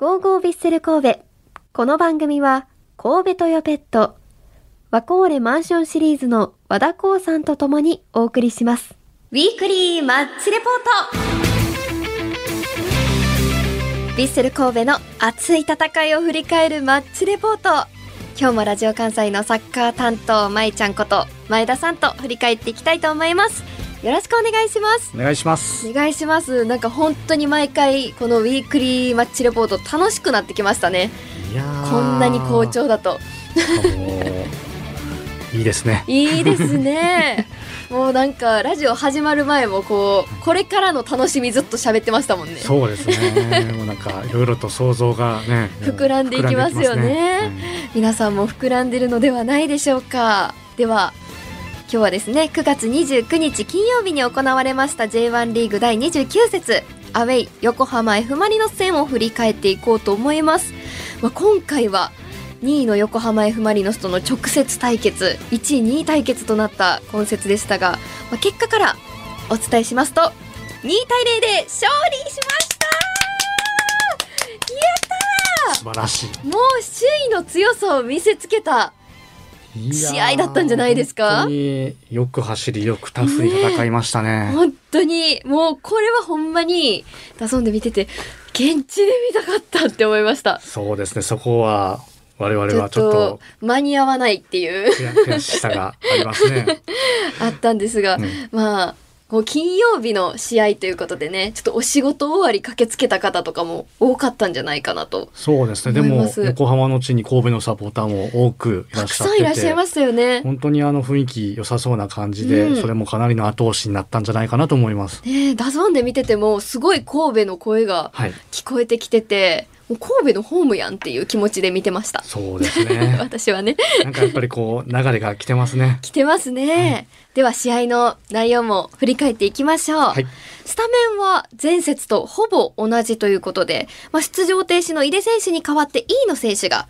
ゴーゴービッセル神戸。この番組は、神戸トヨペット、ワコーレマンションシリーズの和田光さんと共にお送りします。ウィークリーマッチレポートビッセル神戸の熱い戦いを振り返るマッチレポート。今日もラジオ関西のサッカー担当、まいちゃんこと前田さんと振り返っていきたいと思います。よろしくお願いします。お願いします。お願いします。なんか本当に毎回このウィークリーマッチレポート楽しくなってきましたね。いやーこんなに好調だと。いいですね。いいですね。もうなんかラジオ始まる前もこうこれからの楽しみずっと喋ってましたもんね。そうですね。もうなんかいろいろと想像がね、膨らんでいきますよね膨らん皆さんも膨らんでるのではないでしょうか。では今日はですね9月29日金曜日に行われました J1 リーグ第29節アウェイ横浜 F・ マリノス戦を振り返っていこうと思います。まあ、今回は2位の横浜 F・ マリノスとの直接対決1位2位対決となった今節でしたが、まあ、結果からお伝えしますと2対0で勝利しました!素晴らしもう首位の強さを見せつけた試合だったんじゃないですか本当によく走りよくタフに戦いましたね。本当にもうこれはほんまにダゾンで見てて現地で見たかったって思いましたそうですね。そこは我々はちょっとと間に合わないっていう悔悔しさがありますね。あったんですが、うんまあこう金曜日の試合ということでねちょっとお仕事終わり駆けつけた方とかも多かったんじゃないかなとそうですね。でも横浜の地に神戸のサポーターも多くいらっしゃってて、さんいらっしゃいましたよね。本当にあの雰囲気良さそうな感じで、うんそれもかなりの後押しになったんじゃないかなと思います。ねえダゾンで見ててもすごい神戸の声がはい。聞こえてきててもう神戸のホームやんっていう気持ちで見てました。そうですね。私はねなんかやっぱりこう流れが来てますね。来てますね、では試合の内容も振り返っていきましょう、はい。スタメンは前節とほぼ同じということで、まあ、出場停止の井出選手に代わって飯野選手が、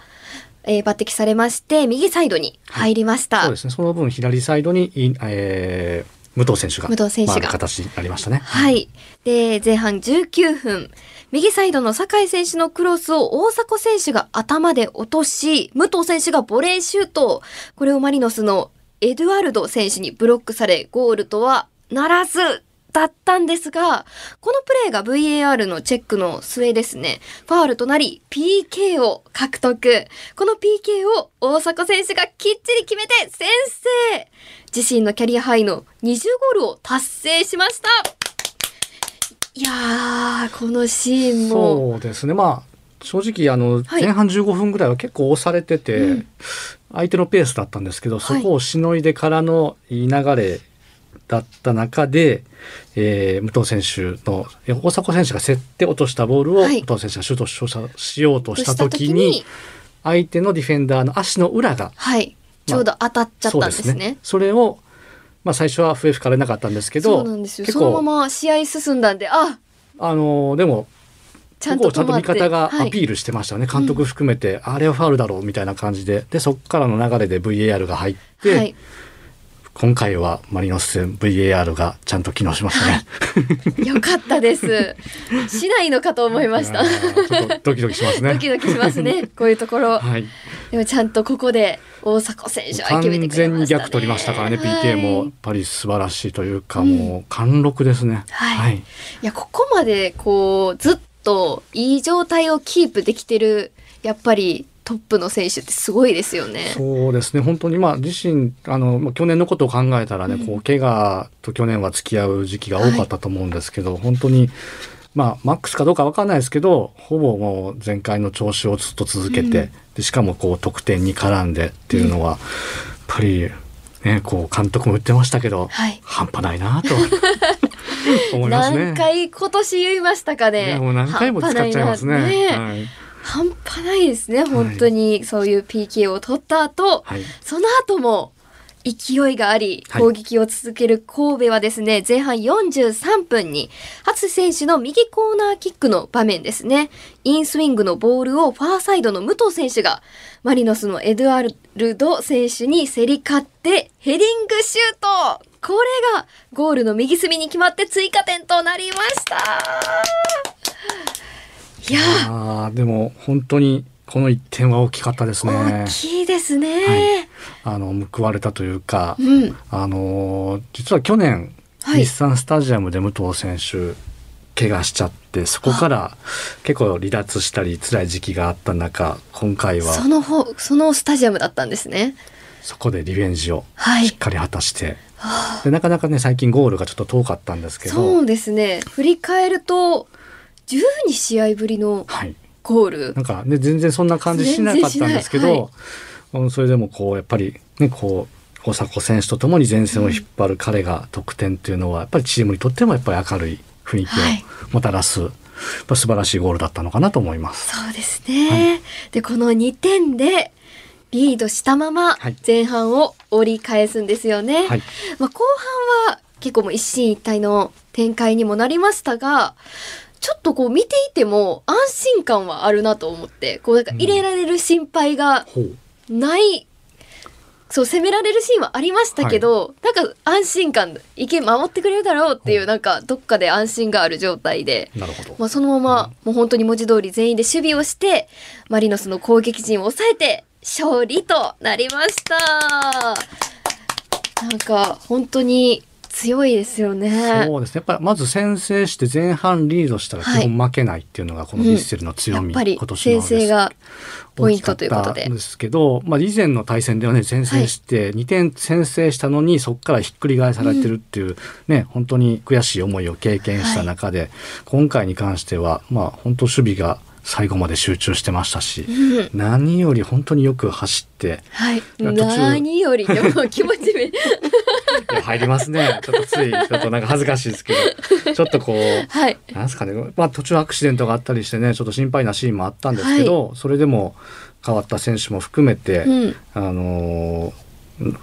えー抜擢されまして右サイドに入りました、そうですね。その分左サイドに、いえー武藤選手が武藤選手が回る形になりましたね。はい。で、前半19分、右サイドの酒井選手のクロスを大迫選手が頭で落とし、武藤選手がボレーシュート。これをマリノスのエドゥアルド選手にブロックされ、ゴールとはならず。だったんですが、このプレーが VAR のチェックの末ですね、ファールとなり PK を獲得。この PK を大迫選手がきっちり決めて先制自身のキャリアハイの20ゴールを達成しましたいやー、このシーンも。そうですね。まあ正直あのはい前半15分ぐらいは結構押されてて、うん相手のペースだったんですけど、そこをしのいでからのいい流れだった中で、えー武藤選手のえ大迫選手が競って落としたボールをはい武藤選手がシュートししようとした時に相手のディフェンダーの足の裏がはい、ちょうど当たっちゃったんですね。それを、まあ、最初は笛吹かれなかったんですけどその構まま試合進んだんで、あ、あのでもちゃんとをちゃんと。味方がはい。アピールしてましたよね、監督含めて、あれはファウルだろうみたいな感じで。でそこからの流れで VAR が入って、はい、今回はマリノス戦 VAR がちゃんと機能しましたね。よかったです。しないのかと思いました ドキドキしますね。ドキドキしますね。こういうところ。はい、でもちゃんとここで大迫選手は決めて完全にくれましたね。逆取りましたからね、はい PK もやっぱり素晴らしいというか、うんもう貫禄ですね。はいいやここまでこうずっといい状態をキープできてるやっぱりトップの選手ってすごいですよね。そうですね本当にまあ自身あのまあ去年のことを考えたらね、うんこう怪我と去年は付き合う時期が多かったと思うんですけど、本当にまあマックスかどうかわかんないですけどほぼもう前回の調子をずっと続けて、うんでしかもこう得点に絡んでっていうのは、やっぱりねこう監督も言ってましたけど、はい。半端ないなと思いますね。何回今年言いましたかいね。やもう何回も使っちゃいますね。半端ないなはい半端ないですね本当に。そういう PK を取った後、はい。その後も勢いがありはい。攻撃を続ける神戸はですね、前半43分に初選手の右コーナーキックの場面ですね。インスイングのボールをファーサイドの武藤選手がマリノスのエドアルド選手に競り勝ってヘディングシュート!これがゴールの右隅に決まって追加点となりましたいやでも本当にこの一点は大きかったですね。大きいですね。はいあの報われたというか、うん。あの実は去年、はい日産スタジアムで武藤選手怪我しちゃってそこから結構離脱したり辛い時期があった中今回はその方、そのスタジアムだったんですね。そこでリベンジをはいしっ。かり果たして、はあでなかなかね最近ゴールがちょっと遠かったんですけどそうですね。振り返ると、12試合ぶりのはい、ゴールなん。かね全然そんな感じしなかったんですけど、うんそれでもこうやっぱりねこう大迫選手とともに前線を引っ張る彼が得点っていうのはやっぱりチームにとってもやっぱり明るい雰囲気はいをもたらす、やっぱ素晴らしいゴールだったのかなと思います。そうですね。で、この2点で、リードしたままはい前半を折り返すんですよね。はい、まあ、後半は結構もう一進一退の展開にもなりましたが、ちょっとこう見ていても安心感はあるなと思って、こうなんか入れられる心配がない、そう攻められるシーンはありましたけど、なんか安心感、いけ守ってくれるだろうっていうなんかどっかで安心がある状態で。まあ、そのままもう本当に文字通り全員で守備をしてマリノスの攻撃陣を抑えて勝利となりました。なんか本当に強いですよね。そうですね。やっぱりまず先制して前半リードしたら基はい。本負けないっていうのがこのヴィッセルの強み、やっぱり先制がポイントということで。ですけど、まあ以前の対戦ではね先制して2点先制したのにそこからひっくり返されてるっていうね、本当に悔しい思いを経験した中で、今回に関してはまあ本当守備が最後まで集中してましたし、うん。何より本当によく走ってはい。何よりでも気持ちめい。や入りますね。ちょっとついちょっとなんか恥ずかしいですけど、ちょっとこう。はい。なんですかね、まあ、途中アクシデントがあったりしてねちょっと心配なシーンもあったんですけど、それでも変わった選手も含めて、うん。あのー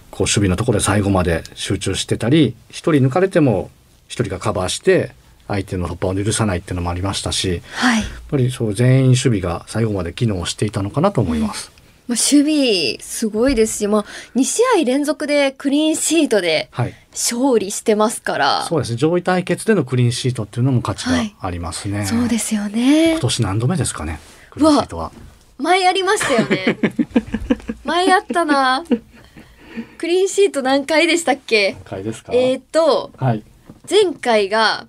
こう守備のところで最後まで集中してたり一人抜かれても一人がカバーして相手の突破を許さないっていうのもありましたしやっはいぱりそう全員守備が最後まで機能していたのかなと思います。まあ、守備すごいですし、まあ、2試合連続でクリーンシートではい、勝利してますから。そうですね上位対決でのクリーンシートっていうのも価値がありますね。そうですよね。今年何度目ですかねクリーンシートは。前ありましたよね。前あったな。クリーンシート何回でしたっけ？何回ですか、えー、とはい。前回が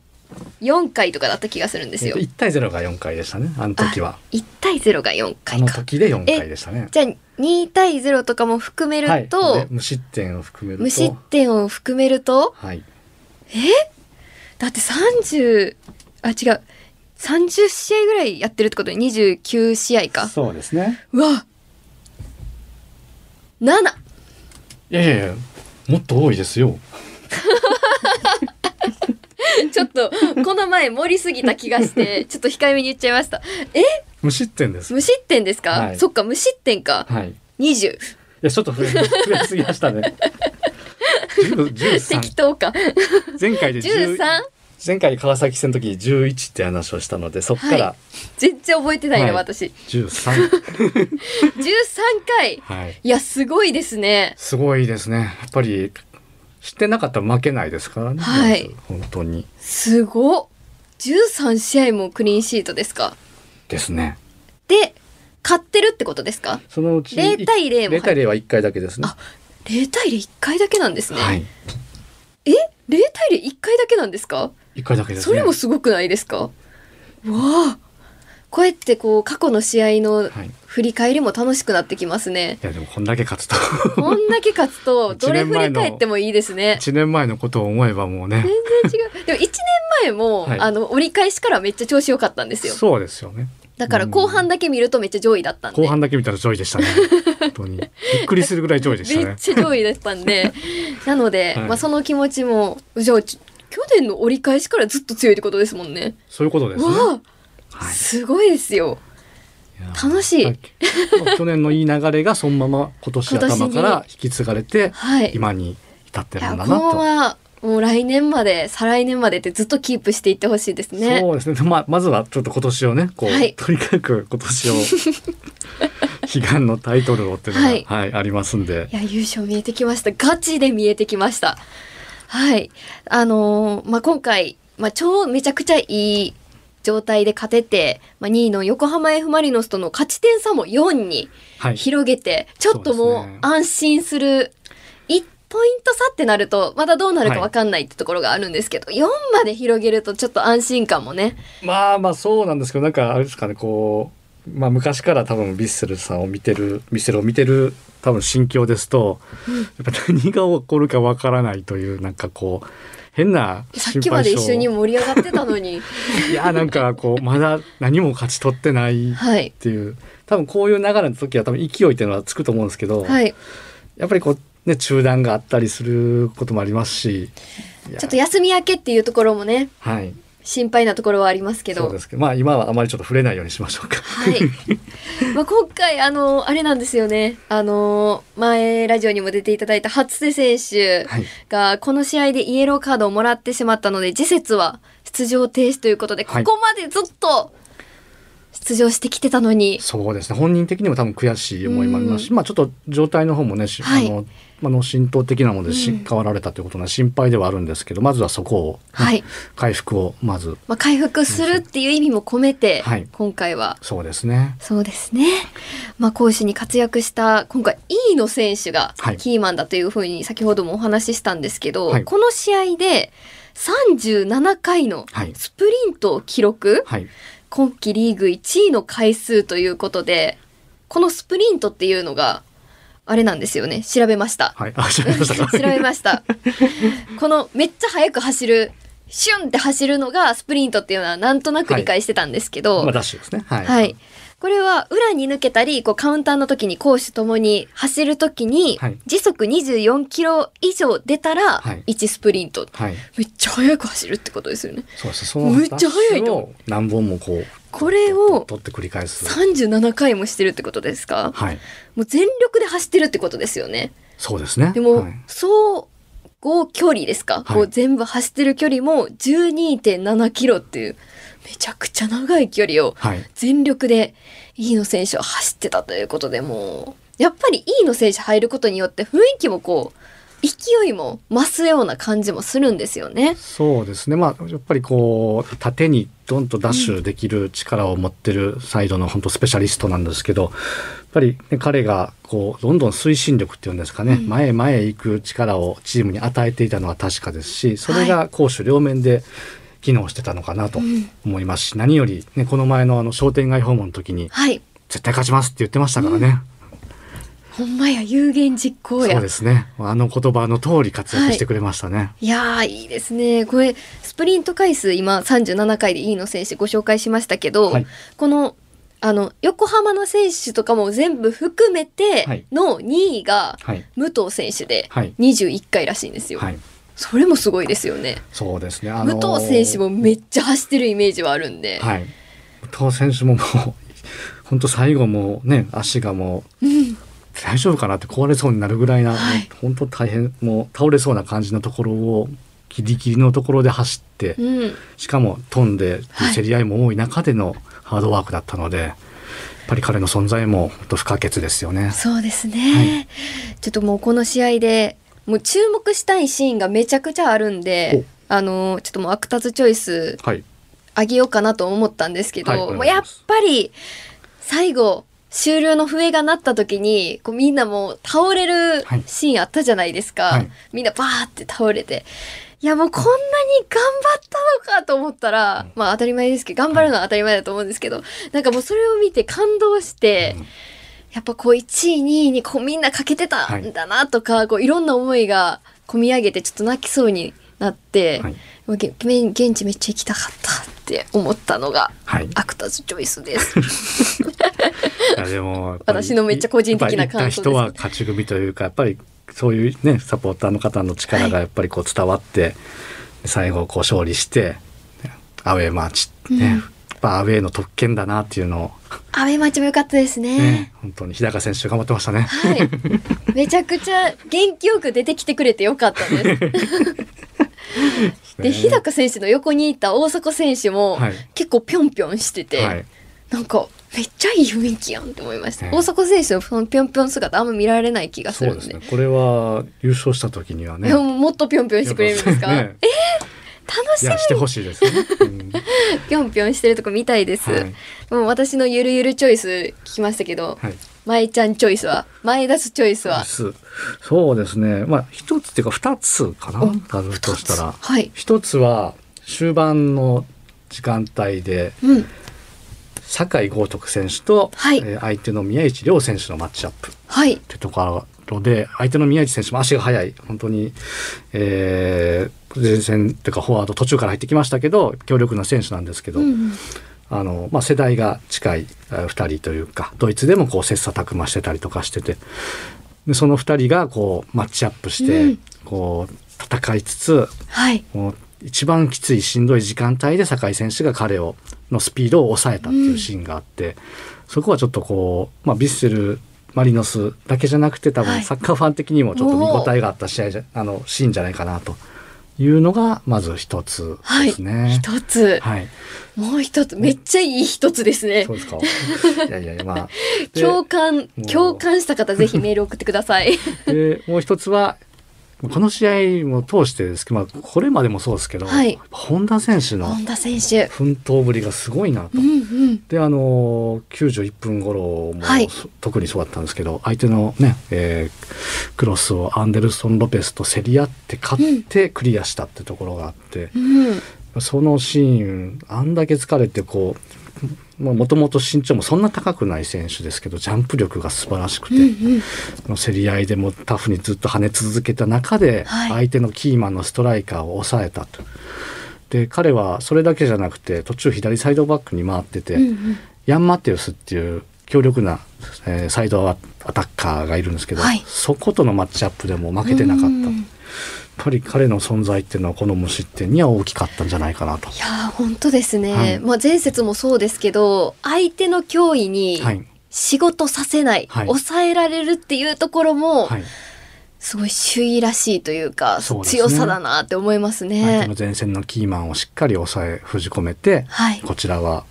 4回とかだった気がするんですよ。1対0が4回でしたねあの時は。1対0が4あの時で4回でしたね。じゃあ2対0とかも含めると、はい、で無失点を含めると。無失点を含めると？はい。だって30あ違う。30試合ぐらいやってるってことで29試合か。そうですね。うわ。7いやいやいやもっと多いですよ ちょっとこの前盛りすぎた気がして ちょっと控えめに言っちゃいました。え？無失点です。無失点ですか、はい。そっか無失点か。はい。20いやちょっと増え増えすぎましたね。10 13適当か。前回で10 13前回川崎戦の時11って話をしたのでそこから。全然覚えてないな、はい。私。13 13回。はい。いやすごいですね。すごいですね。やっぱり知ってなかったら負けないですからね。はい。本当に。すごっ。13試合もクリーンシートですか？ですね。で勝ってるってことですか？そのうち0対0も0対0は1回だけですね。あ0対01回だけなんですね、はい。え？0対01回だけなんですか？1回だけですね。それもすごくないですか？わあこうやってこう過去の試合のはい。振り返りも楽しくなってきますね。いやでもこんだけ勝つと。こんだけ勝つと 一どれ振り返ってもいいですね。1年前のことを思えばもうね。全然違う。でも1年前も、はい。あの折り返しからめっちゃ調子良かったんですよ。そうですよね。だから後半だけ見るとめっちゃ上位だったんで。後半だけ見たら上位でしたね。本当に。びっくりするぐらい上位でしためっねちゃ上位だったんで。なので、はい。まあ、その気持ちもじゃあち去年の折り返しからずっと強いってことですもんね。そういうことですね。わあ、はいすごいですよ。楽しい 去年のいい流れがそのまま今年頭から引き継がれてはい。今に至ってるんだなと。もう来年まで再来年までってずっとキープしていってほしいですね。そうですね。まあ、まずはちょっと今年をね、こう、はいとにかく今年を 悲願のタイトルをっていうのが、ははいい、ありますんでい。や優勝見えてきました。ガチで見えてきました。はい。あのーまあ今回まあ超めちゃくちゃいい状態で勝てて、まあ、2位の横浜 F・ マリノスとの勝ち点差も4にはい。広げて、ちょっともう安心する。1ポイント差ってなると、まだどうなるかわかんないってところがあるんですけど、4まで広げるとちょっと安心感もね。まあまあそうなんですけどなんかあれですかねこう、まあ、昔から多分ヴィッセルさんを見てるヴィッセルを見てる多分心境ですと、やっぱ何が起こるかわからないというなんかこう変なさっきまで一緒に盛り上がってたのに。いやなんかこうまだ何も勝ち取ってないっはい。ていう多分こういう流れの時は多分勢いっていうのはつくと思うんですけど、はい。やっぱりこうね中断があったりすることもありますしちょっと休み明けっていうところもね、はい心配なところはありますけど。そうですけどまあ今はあまりちょっと触れないようにしましょうか。はい。まあ今回、あの、あれなんですよね。あの、前ラジオにも出ていただいた初瀬選手はいが、この試合でイエローカードをもらってしまったので、次節は出場停止ということで、こはいこまでずっと出場してきてたのに、そうですね。本人的にも多分悔しい思いもありますし、まあちょっと状態の方もね、しはい。あのまあの浸透的なものでし、うん。変わられたということは心配ではあるんですけどまずはそこを、ねはい。回復をまず。まあ回復するっていう意味も込めて、はい。今回は。そうですね。そうですね。まあ、攻守に活躍した、今回、飯野選手がはい。キーマンだというふうに先ほどもお話ししたんですけど、はい。この試合で37回のはい。スプリントを記録、はい今季リーグ1位の回数ということで、このスプリントっていうのが、あれなんですよね。調べました。はいあ調べましたか？調べました。このめっちゃ速く走る、シュンって走るのがスプリントっていうのはなんとなく理解してたんですけど、まあダッシュですねはい、はい。これは裏に抜けたり、こうカウンターの時に攻守ともに走る時にはい、時速24キロ以上出たらはい。1スプリント。はい。めっちゃ速く走るってことですよね。そうですねそのめっちゃ速いと。何本もこうこれを取って繰り返す。37回もしてるってことですか？はい。もう全力で走ってるってことですよね。そうですね。でも、はい。総合距離ですか、はい。こう全部走ってる距離も12.7キロっていう、めちゃくちゃ長い距離をはい。全力で飯野選手は走ってたということでもうやっぱり飯野選手入ることによって雰囲気もこう勢いも増すような感じもするんですよね。そうですね。まあやっぱりこう縦にドンとダッシュできる力を持ってるサイドの本当スペシャリストなんですけどやっぱり、ね、彼がこうどんどん推進力っていうんですかね、うん。前へ前へ行く力をチームに与えていたのは確かですしそれが攻守両面で機能してたのかなとうん思いますし、何より、ね、この前のあの商店街訪問の時にはい。絶対勝ちますって言ってましたからね、ほんまや有言実行や。そうですねあの言葉の通り活躍してくれましたね。いやーいいですね。これスプリント回数今37回で飯野選手ご紹介しましたけど、はいこのあの横浜の選手とかも全部含めての2位がはい武藤選手ではい21回らしいんですよ。はい、それもすごいですよね。そうですね。あの武藤選手もめっちゃ走ってるイメージはあるんで。はい。武藤選手ももう 本当最後もうね足がもううん大丈夫かなって壊れそうになるぐらいな、はい本当大変もう倒れそうな感じのところをギリギリのところで走って、うん、しかも飛んではい競り合いも多い中でのハードワークだったので、やっぱり彼の存在も本当不可欠ですよね。そうですね、ちょっともうこの試合でもう注目したいシーンがめちゃくちゃあるんであのちょっともうアクターズチョイスはい。あげようかなと思ったんですけど、はいもうやっぱり最後終了の笛が鳴った時にこうみんなもう倒れるはい。シーンあったじゃないですか、はい。みんなバーって倒れて。いやもうこんなに頑張ったのかと思ったら、まあ当たり前ですけど頑張るのは当たり前だと思うんですけど、なんかもうそれを見て感動して、うんやっぱこう1位2位にこうみんなかけてたんだなとか、こういろんな思いが込み上げてちょっと泣きそうになって、はい。現地めっちゃ行きたかったって思ったのがはい。アクターズチョイスです。いやでも私のめっちゃ個人的な感想です。やっぱり行った人は勝ち組というかやっぱりそういうねサポーターの方の力がやっぱりこう伝わって、最後こう勝利してアウェーマーチね、うんぱアウェーの特権だなっていうのアウェーマッチも良かったですをね。ね本当に日高選手頑張ってましたね。はい。めちゃくちゃ元気よく出てきてくれてよかったです。で、日高選手の横にいた大迫選手もはい結構ぴょんぴょんしてて、はい、なんかめっちゃいい雰囲気やんって思いました。ね大迫選手のそのぴょんぴょん姿あんま見られない気がするんで。そうですねこれは優勝した時にはねもっとぴょんぴょんしてくれるんですか、ね楽しみ。してほしいですね。うん。ぴょんぴょんしてるとこ見たいです、はい。もう私のゆるゆるチョイス聞きましたけど、はい。前ちゃんチョイスは前出すチョイスは。す。そうですね。まあ一つっていうか二つかな。おあるとしたら、はい。一つは終盤の時間帯でうん。酒井豪徳選手と、はい。えー相手の宮市亮選手のマッチアップ。はい。ってところで相手の宮市選手も足が速い。本当に、えー前線というかフォワード途中から入ってきましたけど強力な選手なんですけど、うんあのまあ、世代が近い2人というかドイツでもこう切磋琢磨してたりとかしててでその2人がこうマッチアップして、うん。こう戦いつつはい。もう一番きついしんどい時間帯で酒井選手が彼をのスピードを抑えたっていうシーンがあって、そこはちょっとこう、まあ、ビッセルマリノスだけじゃなくて多はい。分サッカーファン的にもちょっと見応えがあった試合じゃあのシーンじゃないかなというのがまず一つはい。ですね。一つ、はい、もう一つ。めっちゃいい一つですね。そうですか。いやいやまあ。で共感共感した方ぜひメール送ってください。でもう一つはこの試合も通してですけど、まあ、これまでもそうですけど、はい。本田選手の奮闘ぶりがすごいなと。うんうん。であの91分頃も、はい。そ特にそうだったんですけど相手のね、えークロスをアンデルソン・ロペスと競り合って勝ってクリアしたってところがあって、うん。そのシーンあんだけ疲れてこうもともと身長もそんな高くない選手ですけどジャンプ力が素晴らしくて、うんうん。競り合いでもタフにずっと跳ね続けた中で、はい。相手のキーマンのストライカーを抑えたと。で彼はそれだけじゃなくて途中左サイドバックに回ってて、うんうん。ヤン・マテウスっていう強力な、えーサイドアタッカーがいるんですけど、はい。そことのマッチアップでも負けてなかった。うんやっぱり彼の存在っていうのはこの無失点には大きかったんじゃないかなと。いやー本当ですね、はいまあ前節もそうですけど相手の脅威にはい。仕事させない、はい抑えられるっていうところも、はい。すごい首位らしいというかね強さだなって思います相手ねの。前線のキーマンをしっかり抑え、封じ込めて、はい、こちらは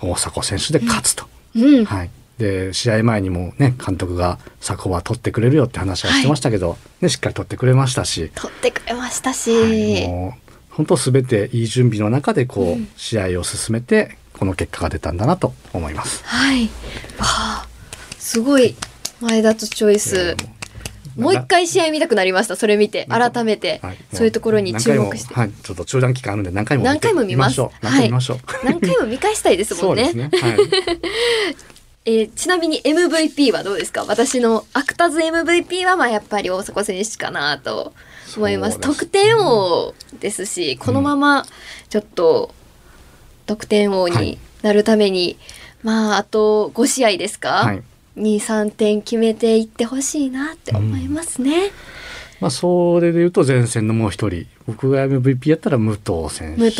大迫選手で勝つと。うん、はい。で、試合前にもね、監督が、サコは取ってくれるよって話はしてましたけど、ね、しっかり取ってくれましたし、取ってくれましたし、はいもう本当すべていい準備の中でこう、うん試合を進めてこの結果が出たんだなと思います。はい、わあすごい前田とチョイス。もう一回試合見たくなりました。それ見て、改めて、はいそういうところに注目して。はい、ちょっと中断期間あるんで何回も何回も見ますしょう。何回も見ましょう。何回も見返したいですもんね。そうですね。はい。えーちなみに MVP はどうですか？私のアクタズ MVP はまあやっぱり大迫選手かなと思います。すね。得点王ですしこのままちょっと得点王にはい。なるために、まああと5試合ですか、はい。23点決めていってほしいなって思いますね、まあそれで言うと前線のもう一人、僕が MVP やったら武藤選手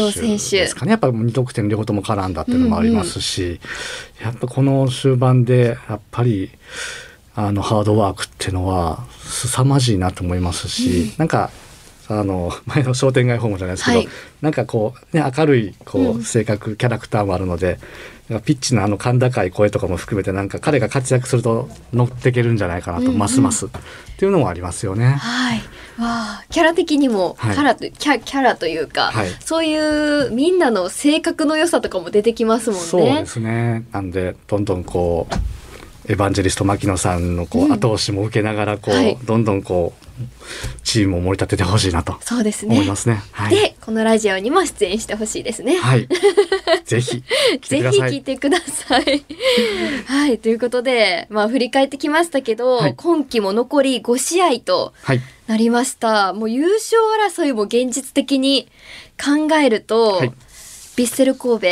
ですかね。やっぱ2得点両方とも絡んだっていうのもありますし、やっぱこの終盤でやっぱりあのハードワークっていうのは凄まじいなと思いますし、なんかあの 前の商店街訪問じゃないですけど、はいなんかこうね明るいこう、うん性格キャラクターもあるのでピッチのあの甲高い声とかも含めてなんか彼が活躍すると乗っていけるんじゃないかなと、うんうんますますっていうのもありますよね。はい。わあ、キャラ的にも、はいキャラと、キャ、キャラというか、はいそういうみんなの性格の良さとかも出てきますもんね。そうですね。なんでどんどんこうエヴァンジェリスト牧野さんのこうんう後押しも受けながらこう、はいどんどんこうチームを盛り立ててほしいなとそうですね。思いますね。はい。で、このラジオにも出演してほしいですね。はい。ぜひぜ。ひ聞いてください。はい、ということで、まあ振り返ってきましたけど、はい今季も残り5試合とはい。なりました。もう優勝争いも現実的に考えると、はいヴィッセル神戸、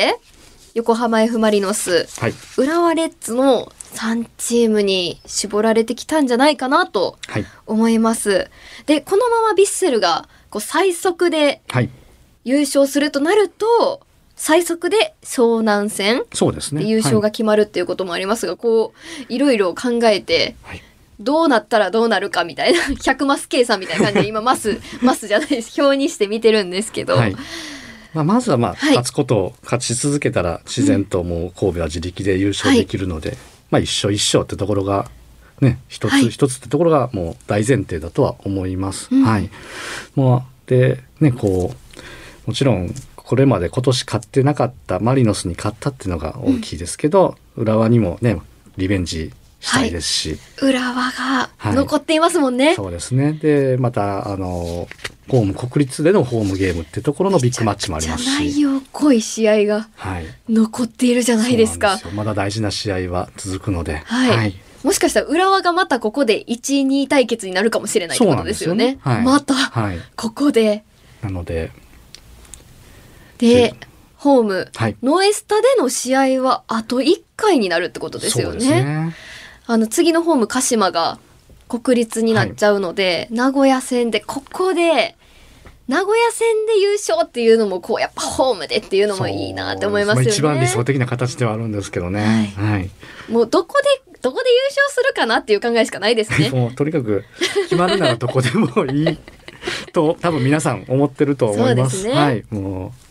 横浜 F・ マリノス、はい。浦和レッズの3チームに絞られてきたんじゃないかなとはい。思います。で、このままヴィッセルがこう最速ではい。優勝するとなると、最速で湘南戦そうですね。で優勝が決まるっていうこともありますが、こう、いろいろ考えて、はい。どうなったらどうなるかみたいな、100マス計算みたいな感じで今マス、マスじゃないです。表にして見てるんですけど、はい。まあ、まずはまあ、はい勝つことを勝ち続けたら自然ともう神戸は自力で優勝できるので、まあ一勝一勝ってところがね一つ、はい一つってところがもう大前提だとは思います。うんはい。もうでねこうもちろんこれまで今年勝ってなかったマリノスに勝ったっていうのが大きいですけど、浦和にもねリベンジしたいですし、浦和が残っていますもんね。そうですね。でまたあのホーム国立でのホームゲームってところのビッグマッチもありますめちゃくちゃ内し。容濃い試合がはい、残っているじゃないですか。そうなん。よ。まだ大事な試合は続くので、はい。もしかしたら浦和がまたここで1、2対決になるかもしれないってことですよね。よね。はい。またはい。ここで。なので、でホーム。はい、ノエスタでの試合はあと1回になるってことですよそうね。ですね。あの次のホーム鹿島が国立になっちゃうので、名古屋戦でここで名古屋戦で優勝っていうのもこうやっぱホームでっていうのもいいなって思いますよね。一番理想的な形ではあるんですけどね。はい。もうどこでどこで優勝するかなっていう考えしかないですね。もうとにかく決まるならどこでもいいと多分皆さん思ってると思います。すねはい。もう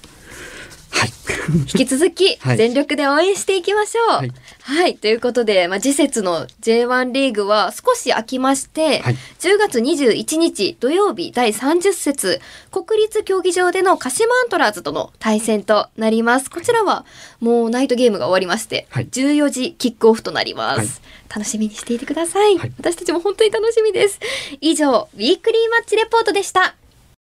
はい。引き続きはい全力で応援していきましょう。ははいい、ということで、まあ、次節の J1 リーグは少し空きまして、はい10月21日土曜日第30節国立競技場での鹿島アントラーズとの対戦となります。こちらはもうナイトゲームが終わりまして、はい14時キックオフとなります。はい楽しみにしていてください私たちも本当に楽しみです。以上、ウィークリーマッチレポートでした。